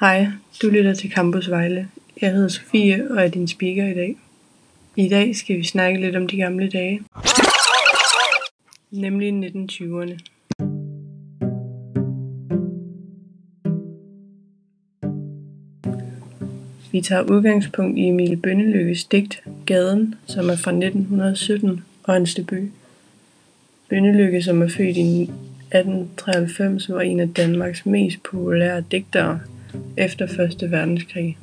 Hej, du lytter til Campus Vejle. Jeg hedder Sofie og er din speaker i dag. I dag skal vi snakke lidt om de gamle dage. Nemlig 1920'erne. Vi tager udgangspunkt i Emil Bønnelykkes digt Gaden, som er fra 1917 og hans debut. Bønnelykke, som er født i 1893, var en af Danmarks mest populære digtere efter 1. verdenskrig.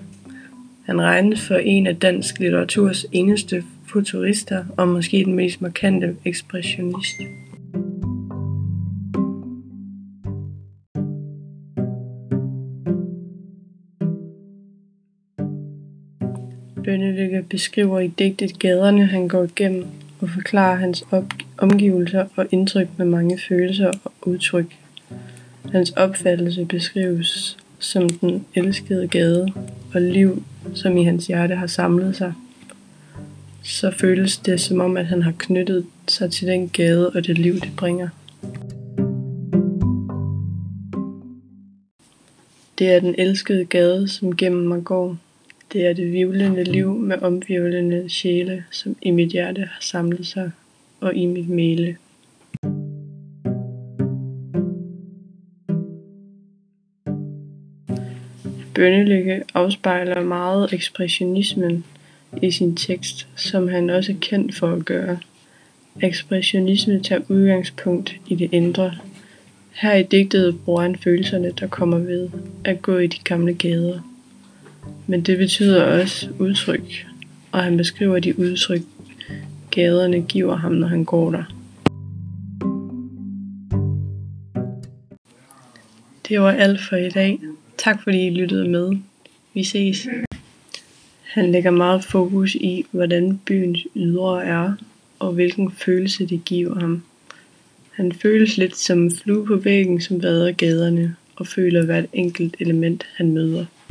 Han regnes for en af dansk litteraturs eneste futurister og måske den mest markante ekspressionist. Bønnelykke beskriver i digtet gaderne, han går igennem, og forklarer hans omgivelser og indtryk med mange følelser og udtryk. Hans opfattelse beskrives som den elskede gade og liv, som i hans hjerte har samlet sig. Så føles det som om, at han har knyttet sig til den gade og det liv, det bringer. Det er den elskede gade, som gennem mig går. Det er det vivlende liv med omvivlende sjæle, som i mit hjerte har samlet sig og i mit mæle. Bønnelykke afspejler meget ekspressionismen i sin tekst, som han også er kendt for at gøre. Ekspressionisme tager udgangspunkt i det indre. Her i digtet bruger han følelserne, der kommer ved at gå i de gamle gader. Men det betyder også udtryk, og han beskriver de udtryk, gaderne giver ham, når han går der. Det var alt for i dag. Tak fordi I lyttede med. Vi ses. Han lægger meget fokus i, hvordan byens ydre er, og hvilken følelse det giver ham. Han føles lidt som en flue på væggen, som vader gaderne, og føler hvert enkelt element, han møder.